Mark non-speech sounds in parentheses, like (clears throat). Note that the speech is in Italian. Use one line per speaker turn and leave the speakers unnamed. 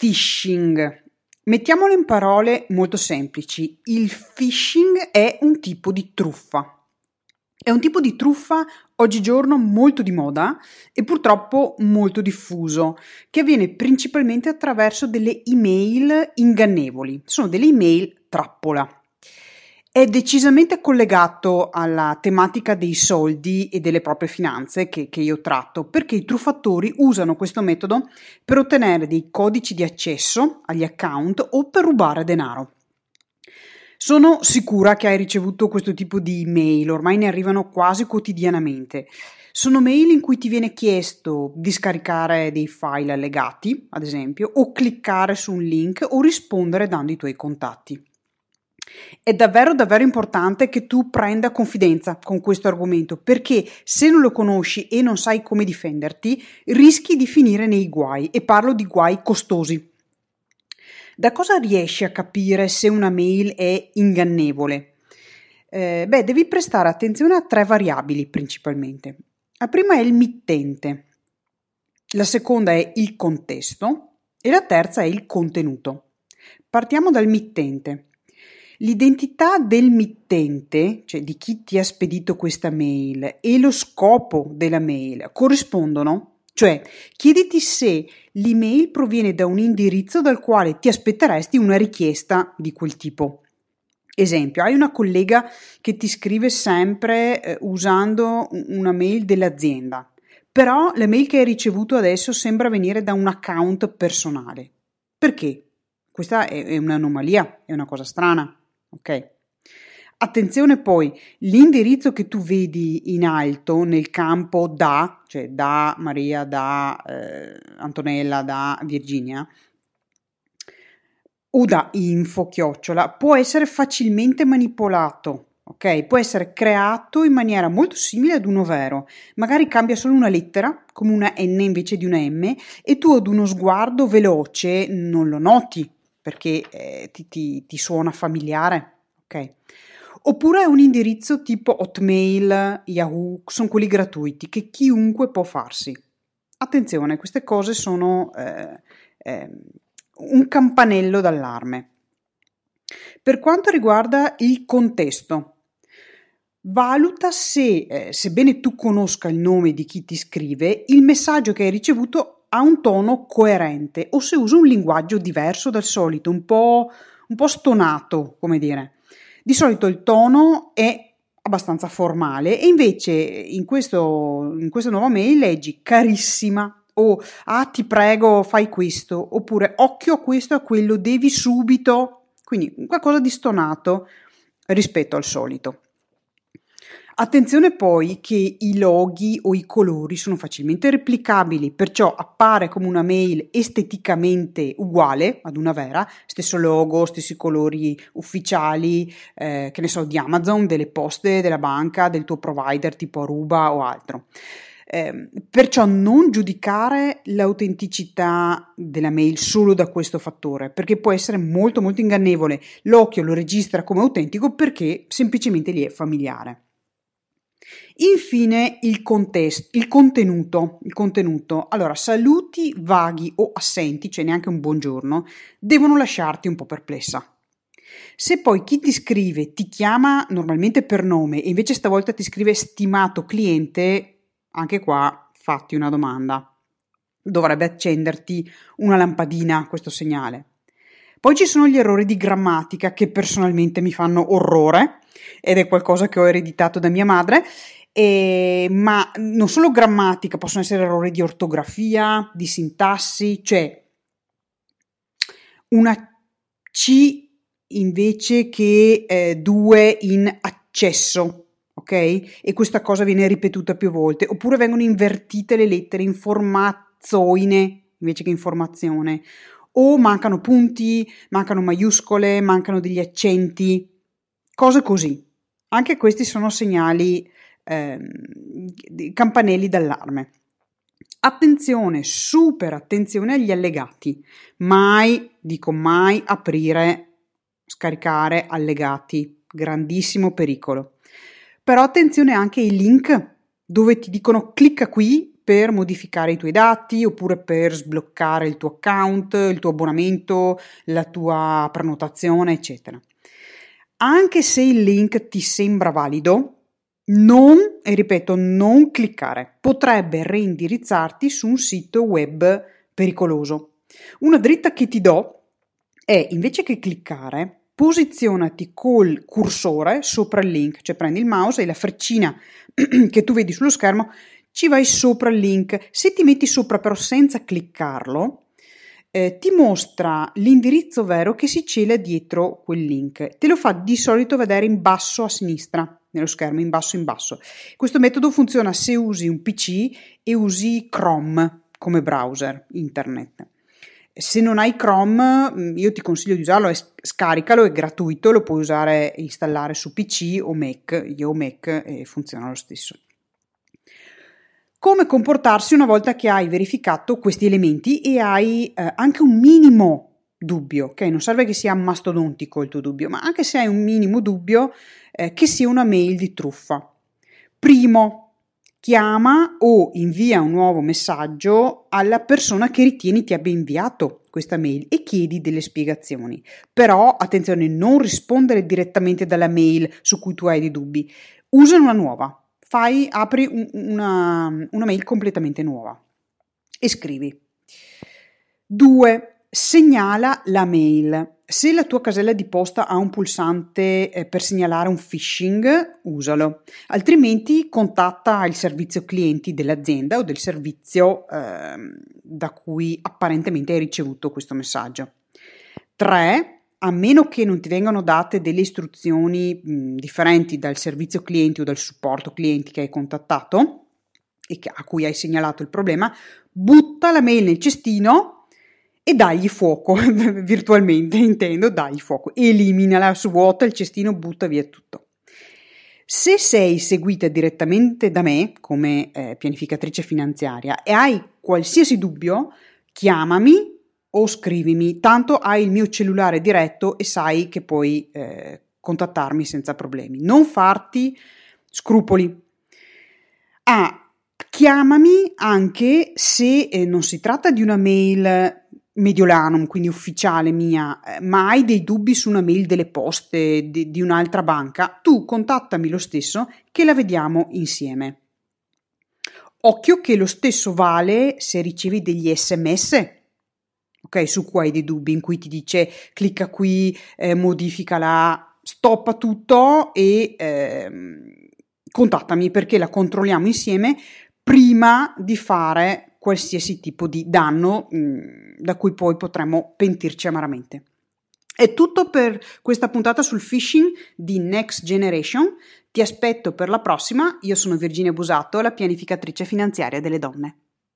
phishing. Mettiamolo in parole molto semplici. Il phishing è un tipo di truffa. È un tipo di truffa oggigiorno molto di moda e purtroppo molto diffuso, che avviene principalmente attraverso delle email ingannevoli. Sono delle email trappola. È decisamente collegato alla tematica dei soldi e delle proprie finanze che, che, io tratto, perché i truffatori usano questo metodo per ottenere dei codici di accesso agli account o per rubare denaro. Sono sicura che hai ricevuto questo tipo di mail, ormai ne arrivano quasi quotidianamente. Sono mail in cui ti viene chiesto di scaricare dei file allegati, ad esempio, o cliccare su un link o rispondere dando i tuoi contatti. È davvero davvero importante che tu prenda confidenza con questo argomento perché se non lo conosci e non sai come difenderti, rischi di finire nei guai e parlo di guai costosi. Da cosa riesci a capire se una mail è ingannevole? Eh, beh, devi prestare attenzione a tre variabili principalmente. La prima è il mittente, la seconda è il contesto e la terza è il contenuto. Partiamo dal mittente. L'identità del mittente, cioè di chi ti ha spedito questa mail, e lo scopo della mail corrispondono? Cioè, chiediti se l'email proviene da un indirizzo dal quale ti aspetteresti una richiesta di quel tipo. Esempio, hai una collega che ti scrive sempre eh, usando una mail dell'azienda, però la mail che hai ricevuto adesso sembra venire da un account personale. Perché? Questa è, è un'anomalia, è una cosa strana ok? Attenzione poi, l'indirizzo che tu vedi in alto nel campo da, cioè da Maria, da eh, Antonella, da Virginia, o da info chiocciola, può essere facilmente manipolato. Ok, può essere creato in maniera molto simile ad uno vero, magari cambia solo una lettera, come una N invece di una M, e tu ad uno sguardo veloce non lo noti, perché eh, ti, ti, ti suona familiare, ok? Oppure è un indirizzo tipo Hotmail, Yahoo, sono quelli gratuiti che chiunque può farsi. Attenzione, queste cose sono eh, eh, un campanello d'allarme. Per quanto riguarda il contesto, valuta se, eh, sebbene tu conosca il nome di chi ti scrive, il messaggio che hai ricevuto ha un tono coerente o se usa un linguaggio diverso dal solito, un po', un po stonato, come dire. Di solito il tono è abbastanza formale e invece in, questo, in questa nuova mail leggi carissima o ah ti prego fai questo oppure occhio a questo e a quello devi subito quindi qualcosa di stonato rispetto al solito Attenzione poi che i loghi o i colori sono facilmente replicabili, perciò appare come una mail esteticamente uguale ad una vera, stesso logo, stessi colori ufficiali, eh, che ne so, di Amazon, delle poste, della banca, del tuo provider tipo Aruba o altro. Eh, perciò non giudicare l'autenticità della mail solo da questo fattore, perché può essere molto molto ingannevole. L'occhio lo registra come autentico perché semplicemente gli è familiare. Infine il, contesto, il contenuto, il contenuto. Allora, saluti vaghi o assenti, cioè neanche un buongiorno, devono lasciarti un po' perplessa. Se poi chi ti scrive ti chiama normalmente per nome e invece stavolta ti scrive stimato cliente, anche qua fatti una domanda. Dovrebbe accenderti una lampadina questo segnale. Poi ci sono gli errori di grammatica che personalmente mi fanno orrore ed è qualcosa che ho ereditato da mia madre, e, ma non solo grammatica, possono essere errori di ortografia, di sintassi, cioè una C invece che eh, due in accesso, ok? E questa cosa viene ripetuta più volte, oppure vengono invertite le lettere in formazzoine invece che informazione, o mancano punti, mancano maiuscole, mancano degli accenti, cose così. Anche questi sono segnali, eh, campanelli d'allarme. Attenzione, super attenzione agli allegati. Mai, dico mai, aprire, scaricare allegati. Grandissimo pericolo. Però attenzione anche ai link dove ti dicono clicca qui per modificare i tuoi dati oppure per sbloccare il tuo account, il tuo abbonamento, la tua prenotazione, eccetera. Anche se il link ti sembra valido, non, e ripeto, non cliccare. Potrebbe reindirizzarti su un sito web pericoloso. Una dritta che ti do è invece che cliccare, posizionati col cursore sopra il link, cioè prendi il mouse e la freccina (clears throat) che tu vedi sullo schermo ci vai sopra il link. Se ti metti sopra però senza cliccarlo, eh, ti mostra l'indirizzo vero che si cela dietro quel link. Te lo fa di solito vedere in basso a sinistra nello schermo, in basso in basso. Questo metodo funziona se usi un PC e usi Chrome come browser internet. Se non hai Chrome, mm, io ti consiglio di usarlo, scaricalo, è gratuito, lo puoi usare e installare su PC o Mac, io ho Mac e funziona lo stesso. Come comportarsi una volta che hai verificato questi elementi e hai eh, anche un minimo dubbio, ok? Non serve che sia mastodontico il tuo dubbio, ma anche se hai un minimo dubbio eh, che sia una mail di truffa. Primo, chiama o invia un nuovo messaggio alla persona che ritieni ti abbia inviato questa mail e chiedi delle spiegazioni. Però attenzione, non rispondere direttamente dalla mail su cui tu hai dei dubbi. Usa una nuova. Fai, apri una, una mail completamente nuova e scrivi. 2. Segnala la mail. Se la tua casella di posta ha un pulsante eh, per segnalare un phishing, usalo, altrimenti contatta il servizio clienti dell'azienda o del servizio eh, da cui apparentemente hai ricevuto questo messaggio. 3. A meno che non ti vengano date delle istruzioni mh, differenti dal servizio clienti o dal supporto clienti che hai contattato e a cui hai segnalato il problema, butta la mail nel cestino e dagli fuoco, (laughs) virtualmente intendo, dagli fuoco, eliminala, svuota il cestino, butta via tutto. Se sei seguita direttamente da me come eh, pianificatrice finanziaria e hai qualsiasi dubbio, chiamami o scrivimi, tanto hai il mio cellulare diretto e sai che puoi eh, contattarmi senza problemi. Non farti scrupoli. Ah, chiamami anche se eh, non si tratta di una mail Mediolanum, quindi ufficiale mia, eh, ma hai dei dubbi su una mail delle poste di, di un'altra banca, tu contattami lo stesso che la vediamo insieme. Occhio che lo stesso vale se ricevi degli sms, ok, su cui hai dei dubbi, in cui ti dice clicca qui, eh, modifica là, stoppa tutto e eh, contattami perché la controlliamo insieme prima di fare qualsiasi tipo di danno mh, mm, da cui poi potremmo pentirci amaramente. È tutto per questa puntata sul phishing di Next Generation. Ti aspetto per la prossima. Io sono Virginia Busato, la pianificatrice finanziaria delle donne.